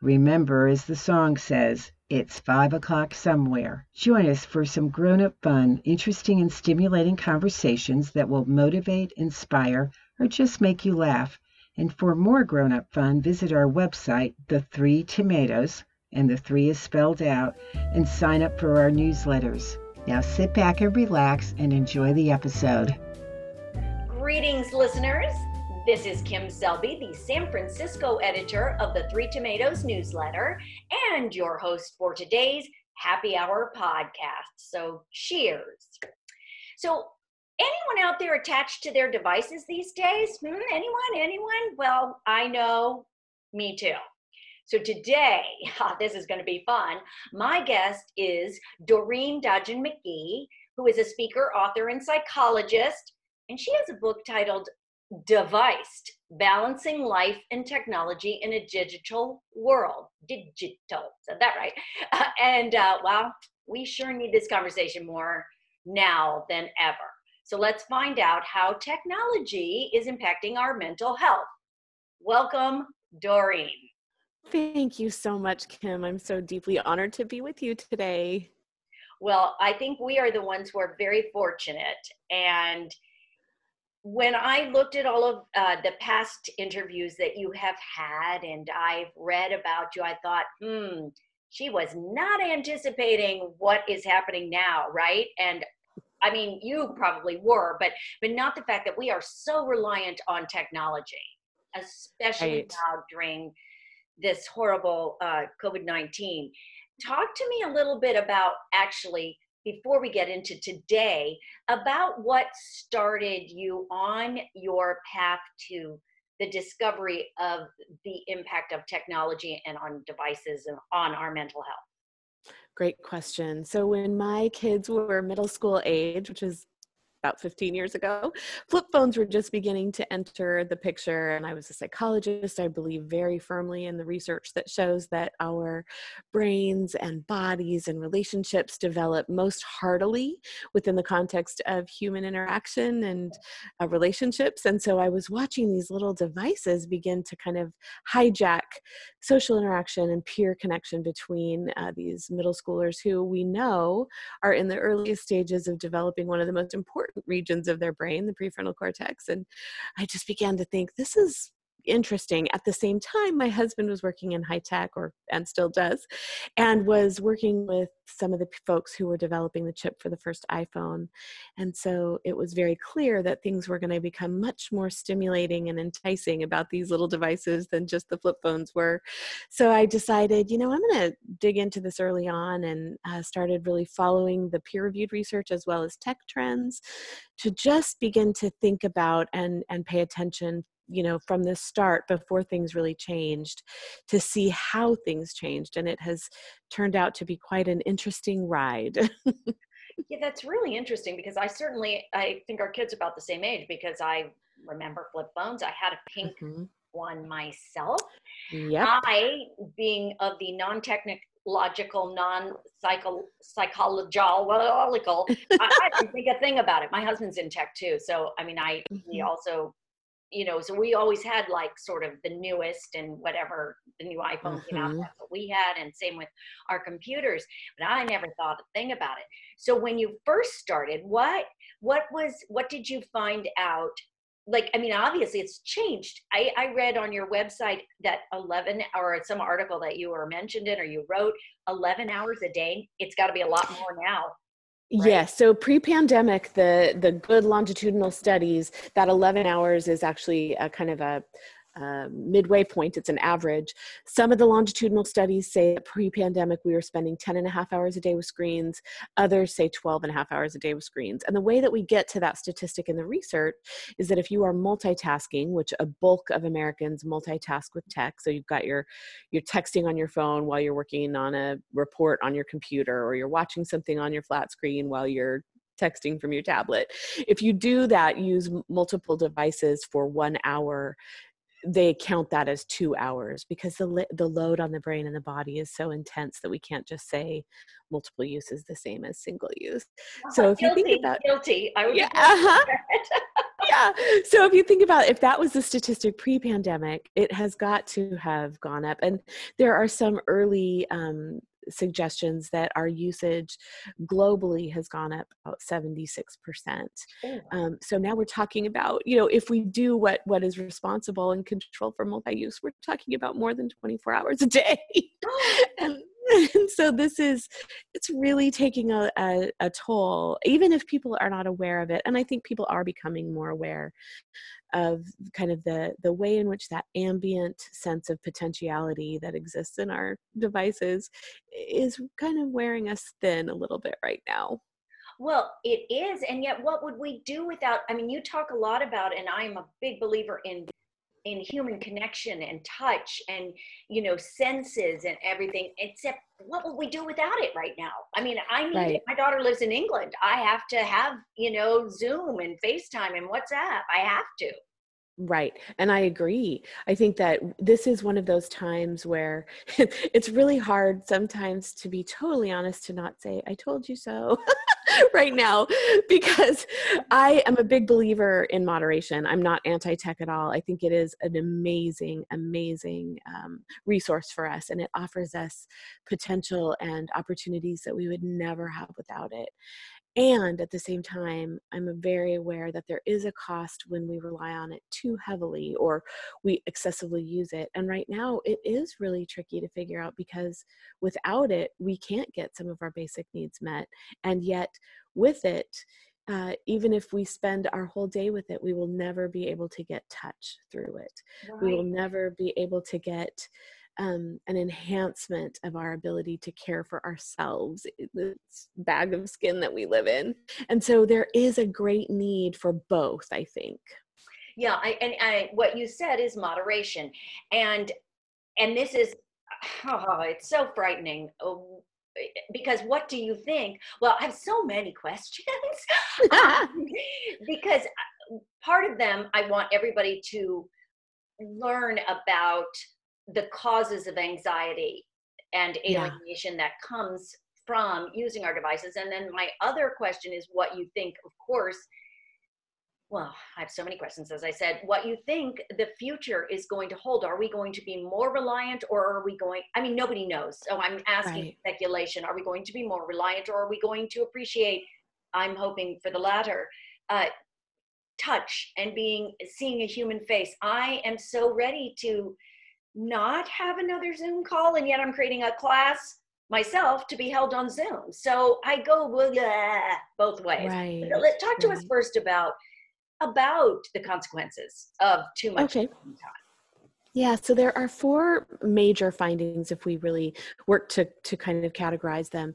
remember, as the song says, it's five o'clock somewhere. Join us for some grown up fun, interesting, and stimulating conversations that will motivate, inspire, or just make you laugh. And for more grown up fun, visit our website, The Three Tomatoes, and the three is spelled out, and sign up for our newsletters. Now sit back and relax and enjoy the episode. Greetings, listeners. This is Kim Selby, the San Francisco editor of the Three Tomatoes newsletter, and your host for today's Happy Hour podcast. So, cheers. So, anyone out there attached to their devices these days? Hmm, anyone? Anyone? Well, I know, me too. So today, this is going to be fun. My guest is Doreen Dodgen-Magee, who is a speaker, author, and psychologist. And she has a book titled Deviced Balancing Life and Technology in a Digital World. Digital, said that right. Uh, and uh, well, we sure need this conversation more now than ever. So let's find out how technology is impacting our mental health. Welcome, Doreen. Thank you so much, Kim. I'm so deeply honored to be with you today. Well, I think we are the ones who are very fortunate. And when I looked at all of uh, the past interviews that you have had and I've read about you, I thought, hmm, she was not anticipating what is happening now, right? And I mean, you probably were, but but not the fact that we are so reliant on technology, especially right. now during this horrible uh, COVID nineteen. Talk to me a little bit about actually before we get into today about what started you on your path to the discovery of the impact of technology and on devices and on our mental health Great question. So, when my kids were middle school age, which is about 15 years ago, flip phones were just beginning to enter the picture. And I was a psychologist. I believe very firmly in the research that shows that our brains and bodies and relationships develop most heartily within the context of human interaction and uh, relationships. And so I was watching these little devices begin to kind of hijack social interaction and peer connection between uh, these middle schoolers who we know are in the earliest stages of developing one of the most important important regions of their brain, the prefrontal cortex. And I just began to think this is interesting. At the same time, my husband was working in high tech, or and still does, and was working with some of the folks who were developing the chip for the first iPhone. And so it was very clear that things were going to become much more stimulating and enticing about these little devices than just the flip phones were. So I decided, you know, I'm going to dig into this early on and uh, started really following the peer reviewed research as well as tech trends to just begin to think about and and pay attention you know from the start before things really changed to see how things changed and it has turned out to be quite an interesting ride yeah that's really interesting because i certainly i think our kids about the same age because i remember flip phones i had a pink mm-hmm. one myself Yeah. i being of the non-technical logical, non-psychological, I, I didn't think a thing about it. My husband's in tech too, so I mean, I mm-hmm. he also you know, so we always had like sort of the newest and whatever the new iPhone mm-hmm. came out, mm-hmm. that's what we had, and same with our computers. But I never thought a thing about it. So when you first started, what what was what did you find out? Like, I mean, obviously it's changed. I, I read on your website that 11 or some article that you were mentioned in or you wrote 11 hours a day. It's got to be a lot more now. Right? Yes. So pre-pandemic, the the good longitudinal studies that 11 hours is actually a kind of a uh, midway point, it's an average. Some of the longitudinal studies say that pre pandemic we were spending 10 and a half hours a day with screens, others say 12 and a half hours a day with screens. And the way that we get to that statistic in the research is that if you are multitasking, which a bulk of Americans multitask with tech, so you've got your you're texting on your phone while you're working on a report on your computer, or you're watching something on your flat screen while you're texting from your tablet. If you do that, use multiple devices for one hour they count that as two hours because the the load on the brain and the body is so intense that we can't just say multiple use is the same as single use. Oh, so if guilty, you think about guilty, I would yeah, uh-huh. yeah. So if you think about if that was the statistic pre-pandemic, it has got to have gone up. And there are some early um, suggestions that our usage globally has gone up about 76%. Um, so now we're talking about, you know, if we do what, what is responsible and control for multi-use, we're talking about more than 24 hours a day. and, and so this is it's really taking a, a, a, toll even if people are not aware of it and i think people are becoming more aware of kind of the the way in which that ambient sense of potentiality that exists in our devices is kind of wearing us thin a little bit right now well, it is. And yet, what would we do without? I mean, you talk a lot about, and I am a big believer in in human connection and touch and you know senses and everything except what would we do without it right now i mean i need right. my daughter lives in england i have to have you know zoom and facetime and whatsapp i have to Right. And I agree. I think that this is one of those times where it's really hard sometimes to be totally honest to not say, I told you so. right now because I am a big believer in moderation. I'm not anti tech at all. I think it is an amazing, amazing um, resource for us, and it offers us potential and opportunities that we would never have without it. And at the same time, I'm very aware that there is a cost when we rely on it too heavily or we excessively use it. And right now, it is really tricky to figure out because without it, we can't get some of our basic needs met. And yet, with it, uh, even if we spend our whole day with it, we will never be able to get touch through it. Right. We will never be able to get um, an enhancement of our ability to care for ourselves, this bag of skin that we live in. And so there is a great need for both, I think. Yeah, I, and I, what you said is moderation, and and this is oh, it's so frightening oh, because what do you think? Well, I have so many questions um, because uh, part of them I want everybody to learn about the causes of anxiety and alienation yeah. that comes from using our devices. And then my other question is what you think, of course, well, I have so many questions, as I said, what you think the future is going to hold. Are we going to be more reliant or are we going, I mean, nobody knows. So I'm asking right. speculation. Are we going to be more reliant or are we going to appreciate, I'm hoping for the latter, uh, touch and being, seeing a human face. I am so ready to not have another Zoom call, and yet I'm creating a class myself to be held on Zoom. So I go blah, both ways. Right. Talk to right. us first about about the consequences of too much okay. time. Yeah, so there are four major findings if we really work to, to kind of categorize them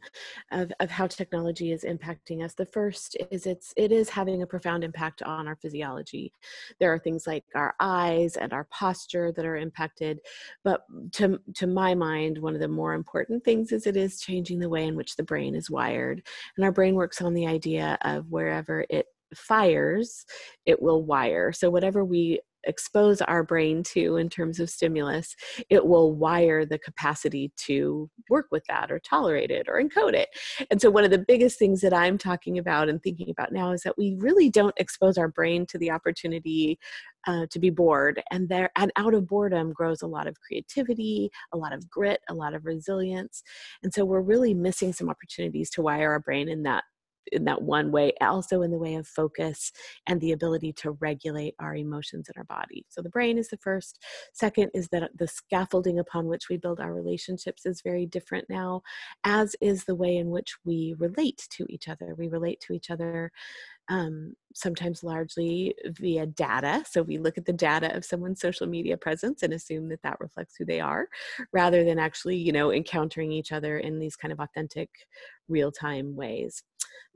of, of how technology is impacting us. The first is it's it is having a profound impact on our physiology. There are things like our eyes and our posture that are impacted, but to to my mind, one of the more important things is it is changing the way in which the brain is wired. And our brain works on the idea of wherever it fires, it will wire. So whatever we expose our brain to in terms of stimulus, it will wire the capacity to work with that or tolerate it or encode it. And so, one of the biggest things that I'm talking about and thinking about now is that we really don't expose our brain to the opportunity uh, to be bored. And there, and out of boredom grows a lot of creativity, a lot of grit, a lot of resilience. And so, we're really missing some opportunities to wire our brain in that in that one way, also in the way of focus and the ability to regulate our emotions in our body. So the brain is the first. Second is that the scaffolding upon which we build our relationships is very different now, as is the way in which we relate to each other. We relate to each other um, sometimes largely via data. So we look at the data of someone's social media presence and assume that that reflects who they are, rather than actually, you know, encountering each other in these kind of authentic, real time ways.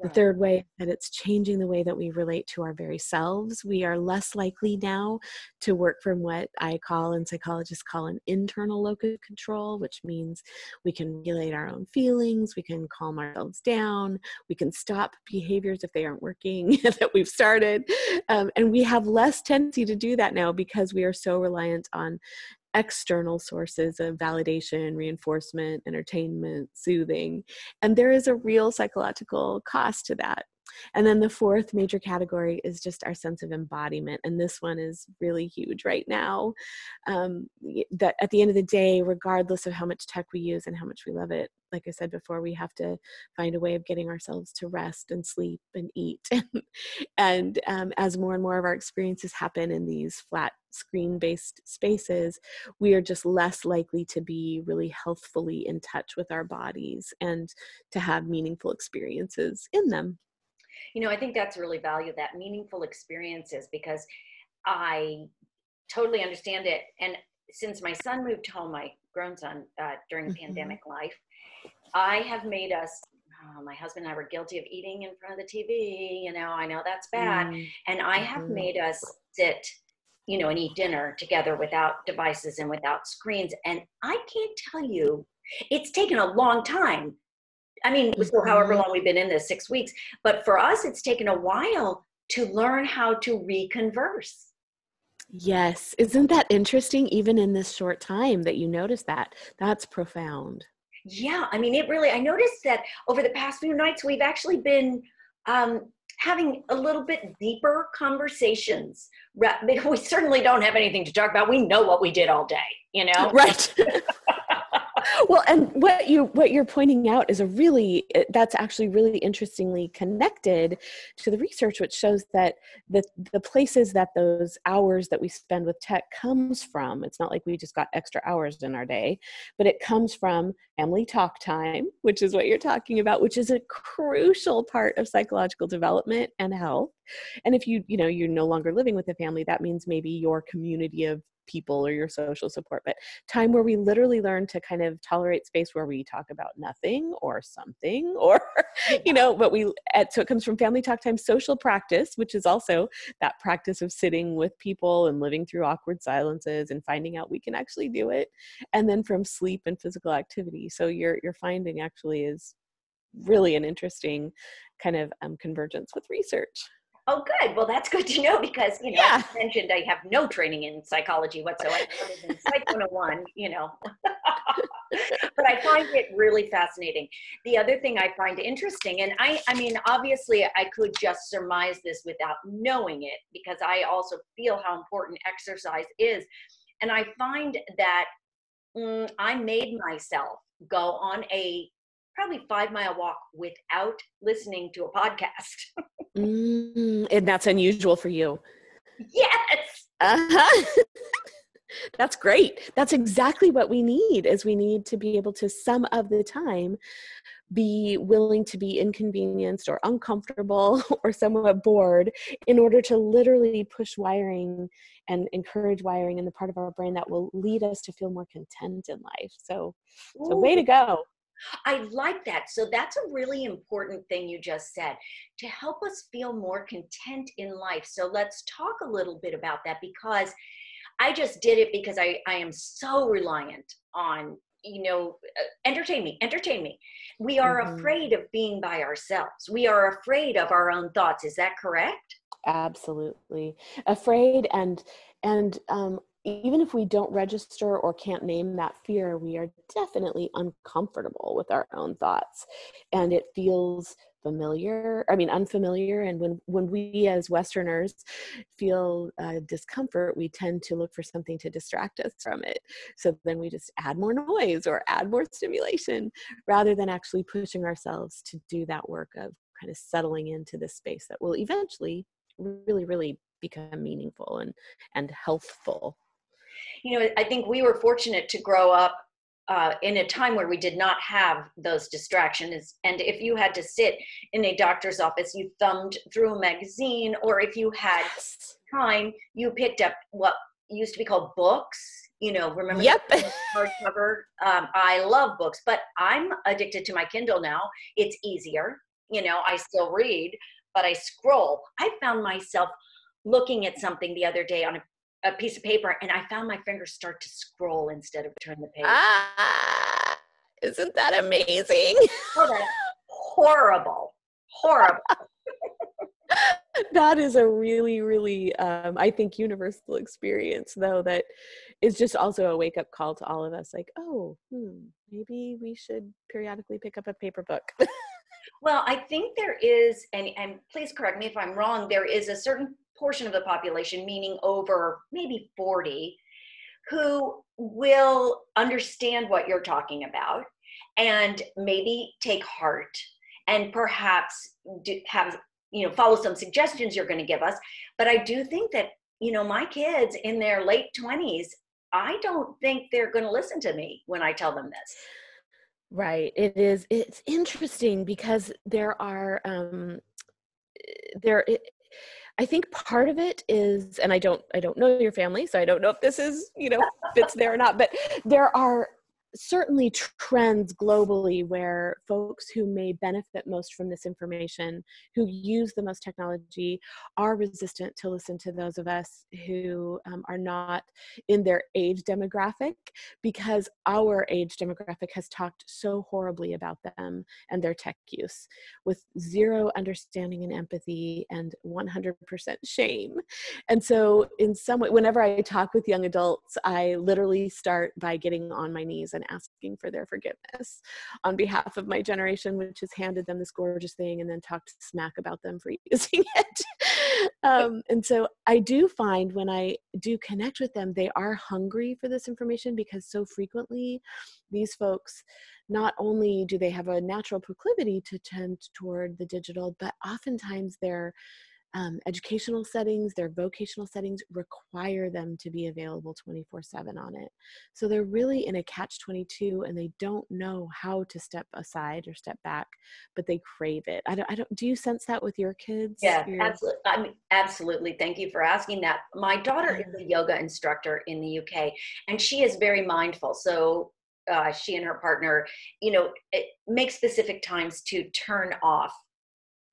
The third way that it's changing the way that we relate to our very selves. We are less likely now to work from what I call and psychologists call an internal locus of control, which means we can regulate our own feelings, we can calm ourselves down, we can stop behaviors if they aren't working that we've started. Um, and we have less tendency to do that now because we are so reliant on external sources of validation, reinforcement, entertainment, soothing. And there is a real psychological cost to that. And then the fourth major category is just our sense of embodiment. And this one is really huge right now. Um, that at the end of the day, regardless of how much tech we use and how much we love it, like I said before, we have to find a way of getting ourselves to rest and sleep and eat. and um, as more and more of our experiences happen in these flat screen based spaces, we are just less likely to be really healthfully in touch with our bodies and to have meaningful experiences in them you know i think that's really value that meaningful experiences because i totally understand it and since my son moved home my grown son uh, during mm-hmm. pandemic life i have made us oh, my husband and i were guilty of eating in front of the tv you know i know that's bad mm-hmm. and i have mm-hmm. made us sit you know and eat dinner together without devices and without screens and i can't tell you it's taken a long time I mean, so however long we've been in this, six weeks. But for us, it's taken a while to learn how to reconverse. Yes. Isn't that interesting, even in this short time that you notice that? That's profound. Yeah. I mean, it really, I noticed that over the past few nights, we've actually been um, having a little bit deeper conversations. We certainly don't have anything to talk about. We know what we did all day, you know? Right. well and what you what you're pointing out is a really that's actually really interestingly connected to the research which shows that the the places that those hours that we spend with tech comes from it's not like we just got extra hours in our day but it comes from family talk time which is what you're talking about which is a crucial part of psychological development and health. And if you you know you're no longer living with a family that means maybe your community of people or your social support, but time where we literally learn to kind of tolerate space where we talk about nothing or something or, you know, but we, so it comes from family talk time, social practice, which is also that practice of sitting with people and living through awkward silences and finding out we can actually do it. And then from sleep and physical activity. So your, your finding actually is really an interesting kind of um, convergence with research. Oh, good. Well, that's good to know because, you know, yeah. I mentioned I have no training in psychology whatsoever, other than Psych 101, you know. but I find it really fascinating. The other thing I find interesting, and I, I mean, obviously, I could just surmise this without knowing it because I also feel how important exercise is. And I find that mm, I made myself go on a probably five mile walk without listening to a podcast. mm, and that's unusual for you. Yes. Uh-huh. that's great. That's exactly what we need is we need to be able to some of the time be willing to be inconvenienced or uncomfortable or somewhat bored in order to literally push wiring and encourage wiring in the part of our brain that will lead us to feel more content in life. So, so way to go. I like that. So that's a really important thing you just said to help us feel more content in life. So let's talk a little bit about that because I just did it because I, I am so reliant on, you know, uh, entertain me, entertain me. We are mm-hmm. afraid of being by ourselves. We are afraid of our own thoughts. Is that correct? Absolutely. Afraid and and um, even if we don't register or can't name that fear, we are definitely uncomfortable with our own thoughts. And it feels familiar, I mean, unfamiliar. And when, when we as Westerners feel uh, discomfort, we tend to look for something to distract us from it. So then we just add more noise or add more stimulation rather than actually pushing ourselves to do that work of kind of settling into this space that will eventually really, really become meaningful and, and healthful you know, I think we were fortunate to grow up uh, in a time where we did not have those distractions. And if you had to sit in a doctor's office, you thumbed through a magazine, or if you had time, you picked up what used to be called books. You know, remember yep. hardcover? Um, I love books, but I'm addicted to my Kindle now. It's easier. you know, I still read, but I scroll. I found myself looking at something the other day on a, a piece of paper and I found my fingers start to scroll instead of turn the page. Ah, isn't that amazing? Oh, that's horrible. Horrible. that is a really, really, um, I think, universal experience, though, that is just also a wake up call to all of us like, oh, hmm, maybe we should periodically pick up a paper book. well, I think there is, and, and please correct me if I'm wrong, there is a certain portion of the population, meaning over maybe 40, who will understand what you're talking about and maybe take heart and perhaps do, have you know follow some suggestions you're going to give us. But i do think that you know my kids in their late 20s i don't think they're going to listen to me when i tell them this. Right it is it's interesting because there are um there I think part of it is, and I don't, I don't know your family, so I don't know if this is, you know, fits there or not. But there are certainly trends globally where folks who may benefit most from this information, who use the most technology, are resistant to listen to those of us who um, are not in their age demographic because our age demographic has talked so horribly about them and their tech use with zero understanding and empathy and 100% shame. And so, in some way, whenever I talk with young adults, I literally start by getting on my knees and asking for their forgiveness on behalf of my generation, which has handed them this gorgeous thing and then talked smack about them for using it. um, and so I do find when I do connect with them, they are hungry for this information because so frequently these folks not only do they have a natural proclivity to tend toward the digital, but oftentimes they're um, educational settings, their vocational settings require them to be available 24 7 on it. So they're really in a catch 22 and they don't know how to step aside or step back, but they crave it. I don't, I don't do you sense that with your kids? Yeah, your... absolutely. I mean, absolutely. Thank you for asking that. My daughter is a yoga instructor in the UK and she is very mindful. So uh, she and her partner, you know, make specific times to turn off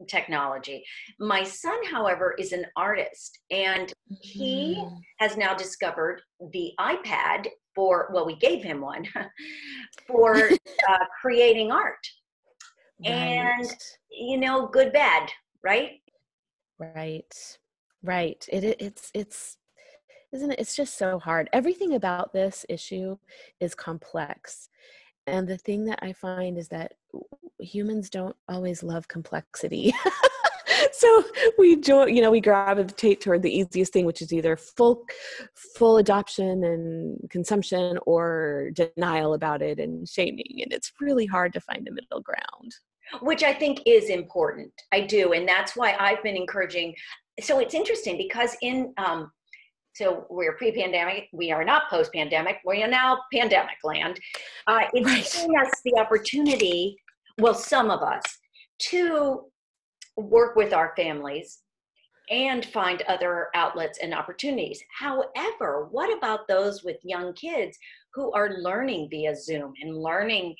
technology. My son, however, is an artist and he mm. has now discovered the iPad for, well, we gave him one for uh, creating art. Right. And, you know, good, bad, right? Right. Right. It, it it's, it's, isn't it? It's just so hard. Everything about this issue is complex. And the thing that I find is that humans don't always love complexity. so we join, you know, we gravitate toward the easiest thing, which is either full, full adoption and consumption, or denial about it and shaming. And it's really hard to find a middle ground. Which I think is important. I do, and that's why I've been encouraging. So it's interesting because in um, so we're pre-pandemic we are not post-pandemic we are now pandemic land uh, it's right. giving us the opportunity well, some of us, to work with our families and find other outlets and opportunities. However, what about those with young kids who are learning via Zoom and learning?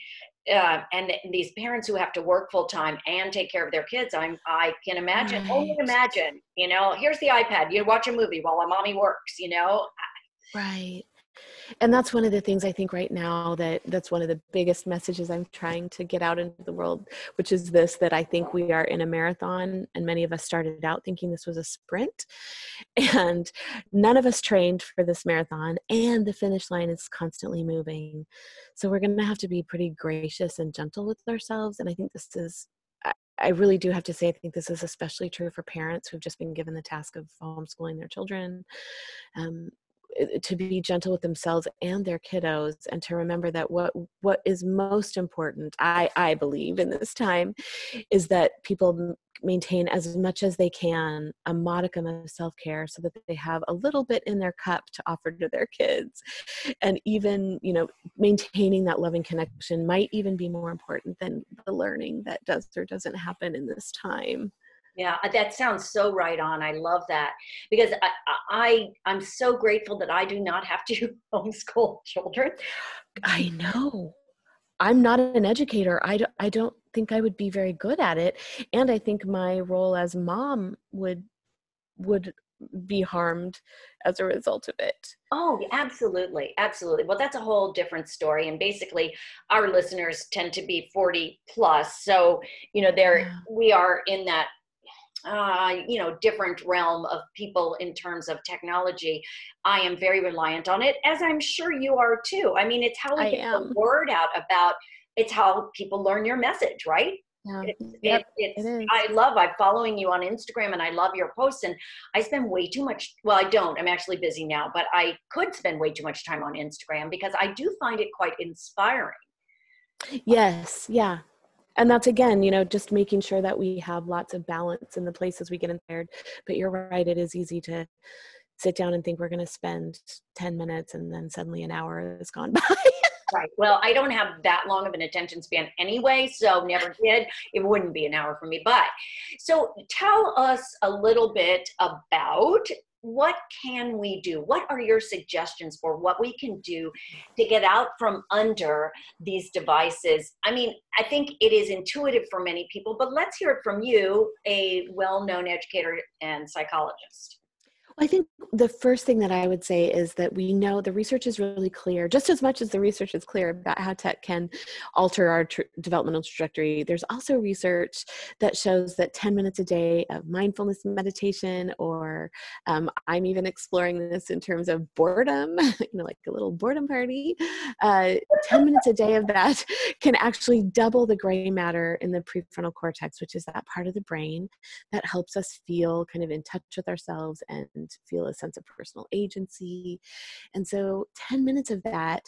Uh, and these parents who have to work full time and take care of their kids, I'm I can imagine, right. only imagine. You know, here's the iPad. You watch a movie while a mommy works. You know, right and that's one of the things i think right now that that's one of the biggest messages i'm trying to get out into the world which is this that i think we are in a marathon and many of us started out thinking this was a sprint and none of us trained for this marathon and the finish line is constantly moving so we're going to have to be pretty gracious and gentle with ourselves and i think this is I really do have to say, I think this is especially true for parents who've just been given the task of homeschooling their children. Um, Eh, to be gentle with themselves and their kiddos and to remember that what what is most important i i believe in this time is that people maintain as much as they can a modicum of self-care so that they have a little bit in their cup to offer to their kids. And even you know maintaining that loving connection might even be more important than the learning that does or doesn't happen in this time yeah, uh, that sounds so right on. I love that because I, I I'm so grateful that I do not have to homeschool children. I know. I'm not an educator. I don't, I don't think I would be very good at it. And I think my role as mom would would be harmed as a result of it. Oh, absolutely. Absolutely. Well, that's a whole different story. And basically, our listeners tend to be 40 plus. So, you know, there yeah. we are in that uh, you know different realm of people in terms of technology i am very reliant on it as i'm sure you are too i mean it's how we I get am. the word out about it's how people learn your message right yeah. It's, yep, it, it's, I love, I'm following you on Instagram and I love your posts. And I spend way too much, well, I don't, I'm actually busy now, but I could spend way too much time on Instagram because I do find it quite inspiring. Yes. Yeah. And that's again, you know, just making sure that we have lots of balance in the places we get inspired. But you're right, it is easy to sit down and think we're going to spend 10 minutes and then suddenly an hour has gone by. Right. Well, I don't have that long of an attention span anyway, so never did. It wouldn't be an hour for me. But so tell us a little bit about what can we do? What are your suggestions for what we can do to get out from under these devices? I mean, I think it is intuitive for many people, but let's hear it from you, a well known educator and psychologist. I think the first thing that I would say is that we know the research is really clear, just as much as the research is clear about how tech can alter our tr- developmental trajectory. There's also research that shows that 10 minutes a day of mindfulness meditation, or um, I'm even exploring this in terms of boredom, you know, like a little boredom party. Uh, 10 minutes a day of that can actually double the gray matter in the prefrontal cortex, which is that part of the brain that helps us feel kind of in touch with ourselves and and feel a sense of personal agency. And so 10 minutes of that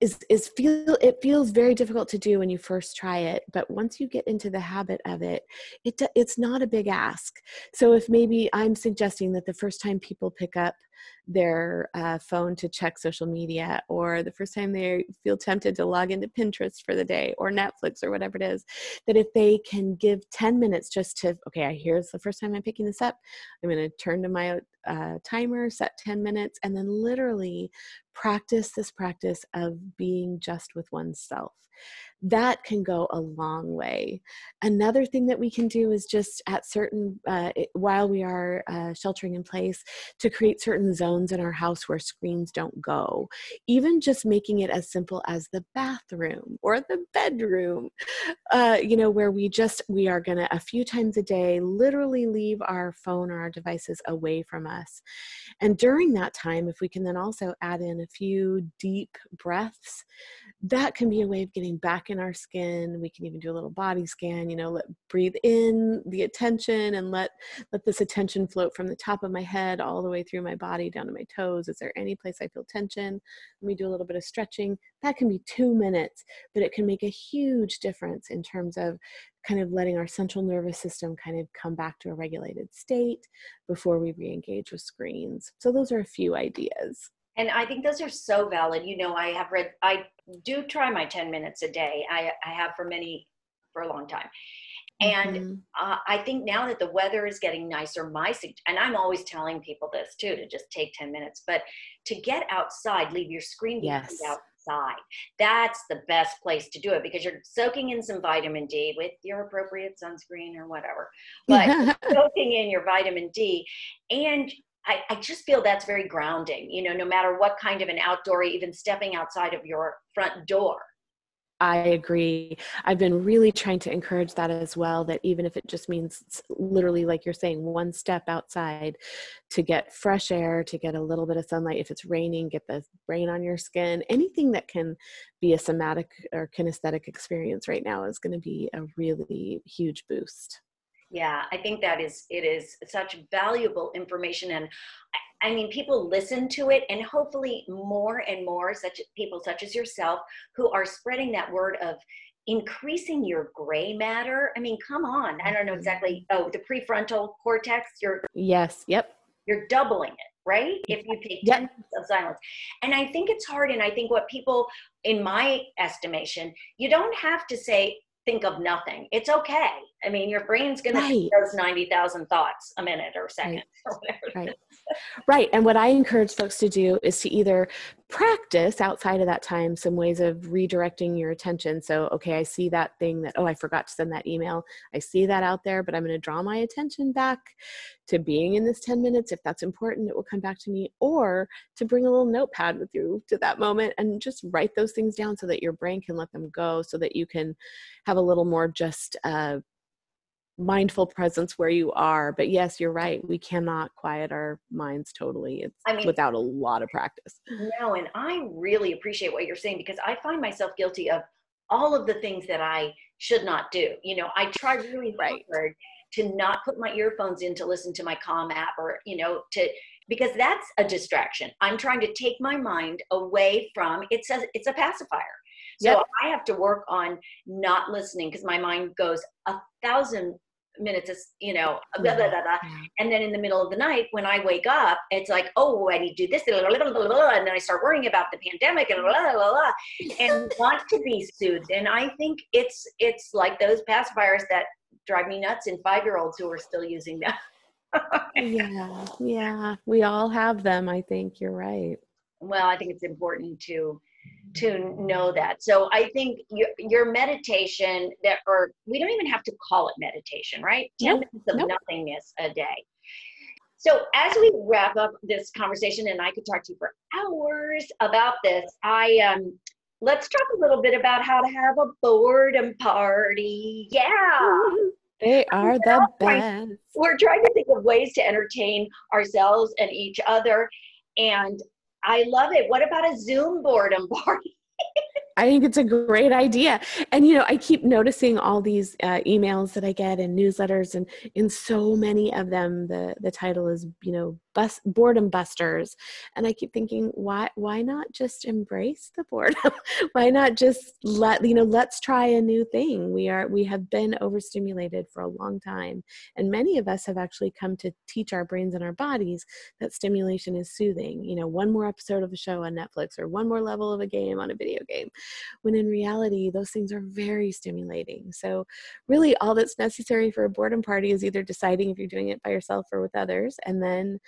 is is feel it feels very difficult to do when you first try it but once you get into the habit of it it it's not a big ask so if maybe i'm suggesting that the first time people pick up their uh, phone to check social media or the first time they feel tempted to log into Pinterest for the day or Netflix or whatever it is, that if they can give 10 minutes just to, okay, I here's the first time I'm picking this up, I'm going to turn to my uh, timer, set 10 minutes, and then literally practice this practice of being just with oneself that can go a long way. Another thing that we can do is just at certain, uh, while we are uh, sheltering in place, to create certain zones in our house where screens don't go. Even just making it as simple as the bathroom or the bedroom, uh, you know, where we just, we are going to, a few times a day, literally leave our phone or our devices away from us. And during that time, if we can then also add in a few deep breaths, that can be a way of getting back in our skin we can even do a little body scan you know let breathe in the attention and let let this attention float from the top of my head all the way through my body down to my toes. Is there any place i feel tension? Let me do a little bit of stretching. That can be two minutes but it can make a huge difference in terms of kind of letting our central nervous system kind of come back to a regulated state before we re-engage with screens. So those are a few ideas and i think those are so valid you know i have read i do try my 10 minutes a day i, I have for many for a long time and mm-hmm. uh, i think now that the weather is getting nicer my and i'm always telling people this too to just take 10 minutes but to get outside leave your screen yes. outside that's the best place to do it because you're soaking in some vitamin d with your appropriate sunscreen or whatever but soaking in your vitamin d and I, I, just feel that's very grounding, you know, no matter what kind of an outdoor, even stepping outside of your front door. I agree. I've been really trying to encourage that as well. That even if it just means literally, like you're saying, one step outside to get fresh air, to get a little bit of sunlight. If it's raining, get the rain on your skin. Anything that can be a somatic or kinesthetic experience right now is going to be a really huge boost yeah i think that is it is such valuable information and I mean, people listen to it, and hopefully, more and more such people such as yourself who are spreading that word of increasing your gray matter. I mean, come on. I don't know exactly. Mm-hmm. Oh, the prefrontal cortex. You're yes. Yep. You're doubling it, right? If you take yep. 10 minutes of silence. And I think it's hard. And I think what people, in my estimation, you don't have to say think of nothing. It's okay I mean, your brain's going Right. to those 90,000 thoughts a minute or second or whatever. Right. Right. And what I encourage folks to do is to either practice outside of that time some ways of redirecting your attention. So, okay, I see that thing that, oh, I forgot to send that email. I see that out there, but I'm going to draw my attention back to being in this 10 minutes. If that's important, it will come back to me. Or to bring a little notepad with you to that moment and just write those things down so that your brain can let them go, so that you can have a little more just, uh, mindful presence where you are but yes you're right we cannot quiet our minds totally it's I mean- without a lot of practice No, and I really appreciate what you're saying because I find myself guilty of all of the things that I should not do. You know, I try really Right. hard to not put my earphones in to listen to my Calm app or, you know, to because that's a distraction. I'm trying to take my mind away from it says it's a pacifier. So Yep. I have to work on not listening because my mind goes a thousand minutes, is, you know, blah, blah, blah. And then in the middle of the night, when I wake up, it's like, oh, I need to do this, blah, blah, blah, and then I start worrying about the pandemic and blah, blah, blah, and want to be soothed. And I think it's it's like those pacifiers that drive me nuts in five year olds who are still using them. yeah yeah we all have them i think you're right well, I think it's important to to know that. So I think your your meditation that or we don't even have to call it meditation, right? 10 Nope, minutes of nope. nothingness a day. So as we wrap up this conversation, and I could talk to you for hours about this, I um let's talk a little bit about how to have a boredom party. Yeah. they are the best We're trying to think of ways to entertain ourselves and each other. And I love it. What about a Zoom boredom party? I think it's a great idea. And, you know, I keep noticing all these uh, emails that I get and newsletters, and in so many of them, the, the title is, you know, bus, boredom busters. And I keep thinking, why, why not just embrace the boredom? why not just let, you know, let's try a new thing. We are, we have been overstimulated for a long time. And many of us have actually come to teach our brains and our bodies that stimulation is soothing. You know, one more episode of a show on Netflix or one more level of a game on a video game when in reality those things are very stimulating so really all that's necessary for a boredom party is either deciding if you're doing it by yourself or with others and then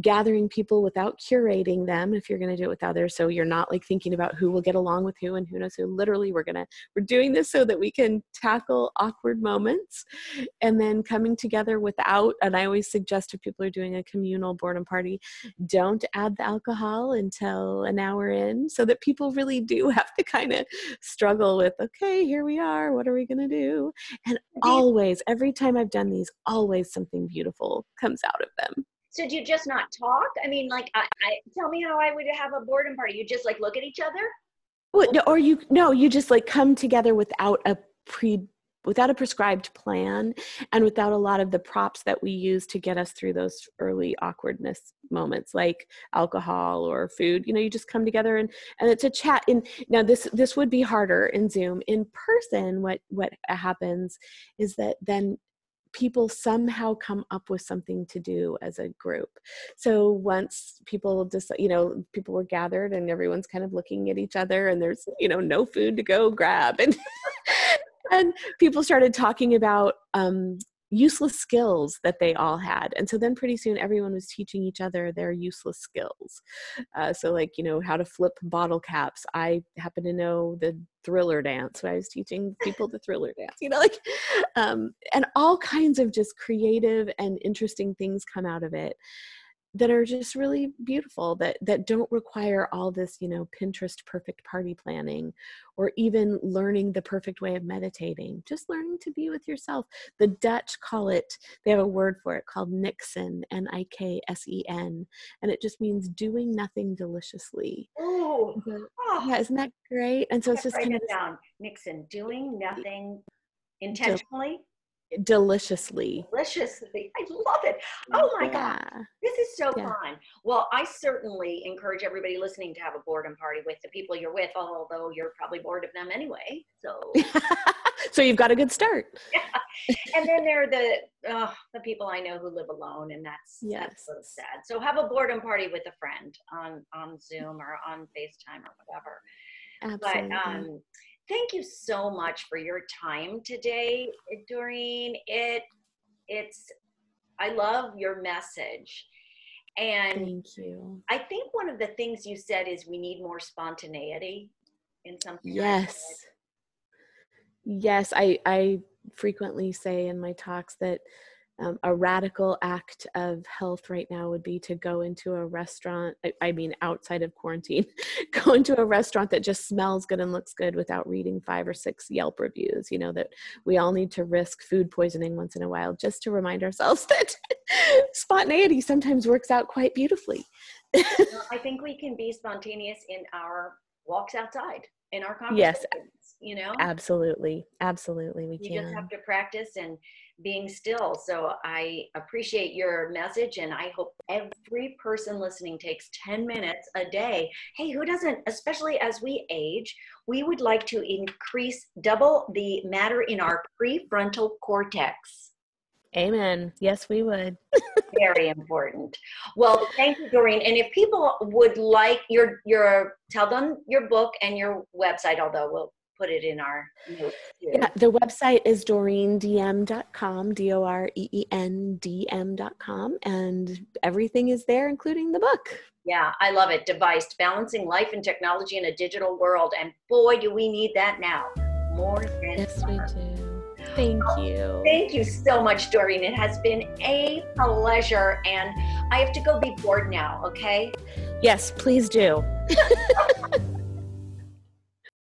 gathering people without curating them if you're going to do it with others. So you're not like thinking about who will get along with who and who knows who. Literally we're going to we're doing this so that we can tackle awkward moments and then coming together without and i always suggest if people are doing a communal boredom party don't add the alcohol until an hour in so that people really do have to kind of struggle with okay here we are what are we going to do? And always every time i've done these always something beautiful comes out of them So do you just not talk? I mean, like, I, I tell me how I would have a boredom party. You just like look at each other. Well, no, or you no you just like come together without a pre without a prescribed plan and without a lot of the props that we use to get us through those early awkwardness moments like alcohol or food you know you just come together and and it's a chat in now this this would be harder in zoom in person what what happens is that then people somehow come up with something to do as a group. So once people just you know people were gathered and everyone's kind of looking at each other and there's you know no food to go grab. And and people started talking about um, useless skills that they all had and so then pretty soon everyone was teaching each other their useless skills. Uh, so like you know how to flip bottle caps. I happen to know the thriller dance so i was teaching people the thriller dance you know like um, and all kinds of just creative and interesting things come out of it that are just really beautiful that that don't require all this you know pinterest perfect party planning or even learning the perfect way of meditating. Just learning to be with yourself. The dutch call it they have a word for it called niksen n-i-k-s-e-n and it just means doing nothing deliciously. Oh, oh yeah isn't that great? And so it's just write kind it of down. Niksen doing nothing intentionally, deliciously deliciously. I love it. Oh my god. This is so Yeah. fun. Well, I certainly encourage everybody listening to have a boredom party with the people you're with, although you're probably bored of them anyway. So, so you've got a good start Yeah. and then there are the uh, the people I know who live alone, and that's that's so Yes. sad. So have a boredom party with a friend on on Zoom or on FaceTime or whatever. absolutely But um, thank you so much for your time today, Doreen. It it's I love your message. And thank you. I think one of the things you said is we need more spontaneity in something. Yes. Yes, I I frequently say in my talks that um, a radical act of health right now would be to go into a restaurant I, I, mean outside of quarantine go into a restaurant that just smells good and looks good without reading five or six yelp reviews you know that we all need to risk food poisoning once in a while just to remind ourselves that spontaneity sometimes works out quite beautifully. I think we can be spontaneous in our walks outside in our conversations yes you know absolutely absolutely we you can just have to practice and being still. So I appreciate your message and I hope every person listening takes 10 minutes a day. Hey, who doesn't, especially as we age, we would like to increase double the matter in our prefrontal cortex. Amen. Yes, we would. Very important. Well, thank you, Doreen. And if people would like your your tell them your book and your website, although we'll put it in our notes. Too. Yeah, the website is doreendm.com, D O R E E N D M.com, and everything is there, including the book. Yeah, I love it. Deviced, balancing life and technology in a digital world. And boy, do we need that now more than Yes, we do. Thank you. Thank you so much, Doreen. It has been a pleasure. And I have to go be bored now, okay? Yes, please do.